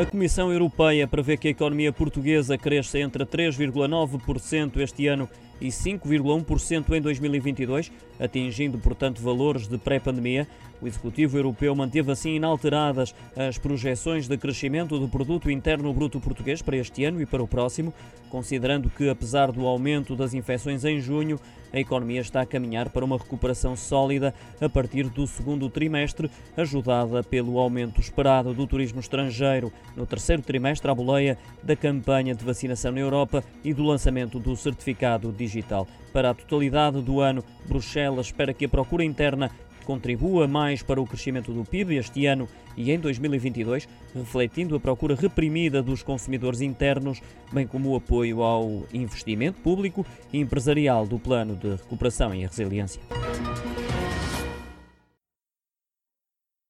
A Comissão Europeia prevê que a economia portuguesa cresça entre 3,9% este ano e 5,1% em 2022, atingindo, portanto, valores de pré-pandemia. O Executivo Europeu manteve assim inalteradas as projeções de crescimento do produto interno bruto português para este ano e para o próximo, considerando que, apesar do aumento das infecções em junho, a economia está a caminhar para uma recuperação sólida a partir do segundo trimestre, ajudada pelo aumento esperado do turismo estrangeiro no terceiro trimestre à boleia da campanha de vacinação na Europa e do lançamento do certificado digital. Para a totalidade do ano, Bruxelas espera que a procura interna contribua mais para o crescimento do PIB este ano e em 2022, refletindo a procura reprimida dos consumidores internos, bem como o apoio ao investimento público e empresarial do Plano de Recuperação e Resiliência.